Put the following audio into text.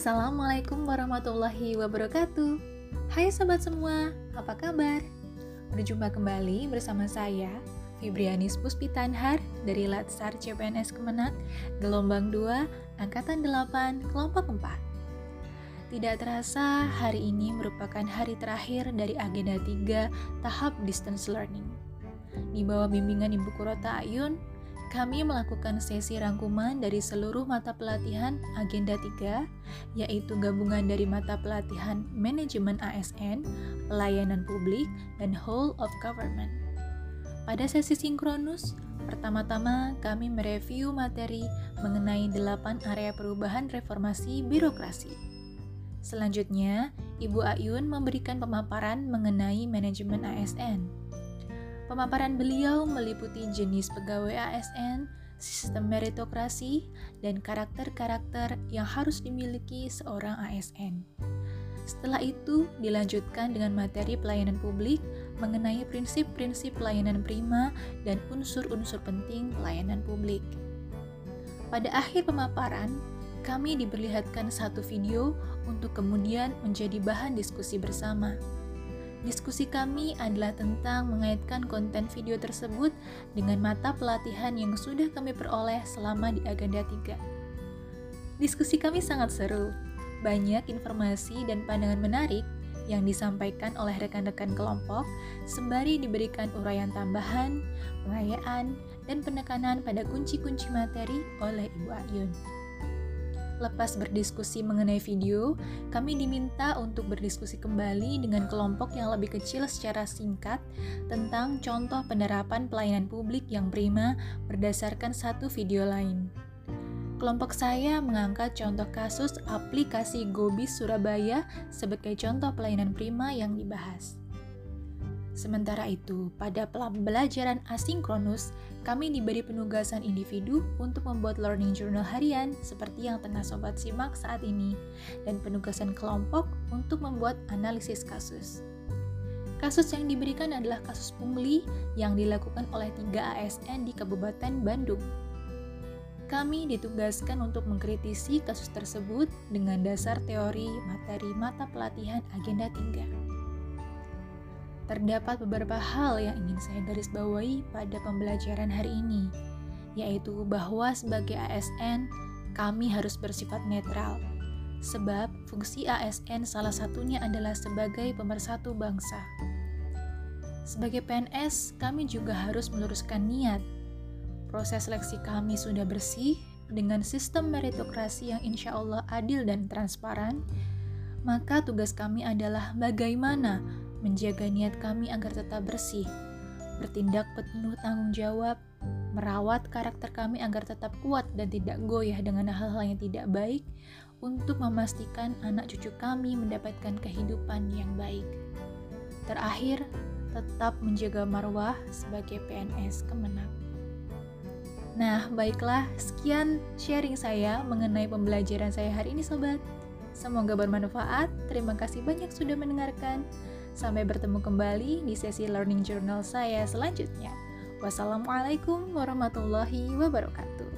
Assalamualaikum warahmatullahi wabarakatuh Hai sobat semua, apa kabar? Berjumpa kembali bersama saya, Fibrianis Puspitanhar dari Latsar CPNS Kemenak, Gelombang 2, Angkatan 8, Kelompok 4 Tidak terasa, hari ini merupakan hari terakhir dari agenda 3 tahap distance learning. Di bawah bimbingan Ibu Kurota Ayun, kami melakukan sesi rangkuman dari seluruh mata pelatihan Agenda 3, yaitu gabungan dari mata pelatihan Manajemen ASN, Pelayanan Publik, dan Whole of Government. Pada sesi sinkronus, pertama-tama kami mereview materi mengenai 8 area perubahan reformasi birokrasi. Selanjutnya, Ibu Ayun memberikan pemaparan mengenai manajemen ASN. Pemaparan beliau meliputi jenis pegawai ASN, sistem meritokrasi, dan karakter-karakter yang harus dimiliki seorang ASN. Setelah itu, dilanjutkan dengan materi pelayanan publik mengenai prinsip-prinsip pelayanan prima dan unsur-unsur penting pelayanan publik. Pada akhir pemaparan, kami diperlihatkan satu video untuk kemudian menjadi bahan diskusi bersama. Diskusi kami adalah tentang mengaitkan konten video tersebut dengan mata pelatihan yang sudah kami peroleh selama di Agenda 3. Diskusi kami sangat seru, banyak informasi dan pandangan menarik yang disampaikan oleh rekan-rekan kelompok, sembari diberikan uraian tambahan, pengayaan, dan penekanan pada kunci-kunci materi oleh Ibu Ayun. Lepas berdiskusi mengenai video, kami diminta untuk berdiskusi kembali dengan kelompok yang lebih kecil secara singkat tentang contoh penerapan pelayanan publik yang prima berdasarkan satu video lain. Kelompok saya mengangkat contoh kasus aplikasi Gobis Surabaya sebagai contoh pelayanan prima yang dibahas. Sementara itu, pada pembelajaran asinkronus, kami diberi penugasan individu untuk membuat learning journal harian seperti yang tengah sobat simak saat ini, dan penugasan kelompok untuk membuat analisis kasus. Kasus yang diberikan adalah kasus pungli yang dilakukan oleh tiga ASN di Kabupaten Bandung. Kami ditugaskan untuk mengkritisi kasus tersebut dengan dasar teori materi mata pelatihan Agenda 3 terdapat beberapa hal yang ingin saya garis bawahi pada pembelajaran hari ini, yaitu bahwa sebagai ASN, kami harus bersifat netral, sebab fungsi ASN salah satunya adalah sebagai pemersatu bangsa. Sebagai PNS, kami juga harus meluruskan niat. Proses seleksi kami sudah bersih, dengan sistem meritokrasi yang insya Allah adil dan transparan, maka tugas kami adalah bagaimana menjaga niat kami agar tetap bersih, bertindak penuh tanggung jawab, merawat karakter kami agar tetap kuat dan tidak goyah dengan hal-hal yang tidak baik, untuk memastikan anak cucu kami mendapatkan kehidupan yang baik. Terakhir, tetap menjaga marwah sebagai PNS Kemenang. Nah, baiklah, sekian sharing saya mengenai pembelajaran saya hari ini, sobat. Semoga bermanfaat. Terima kasih banyak sudah mendengarkan. Sampai bertemu kembali di sesi learning journal saya selanjutnya. Wassalamualaikum warahmatullahi wabarakatuh.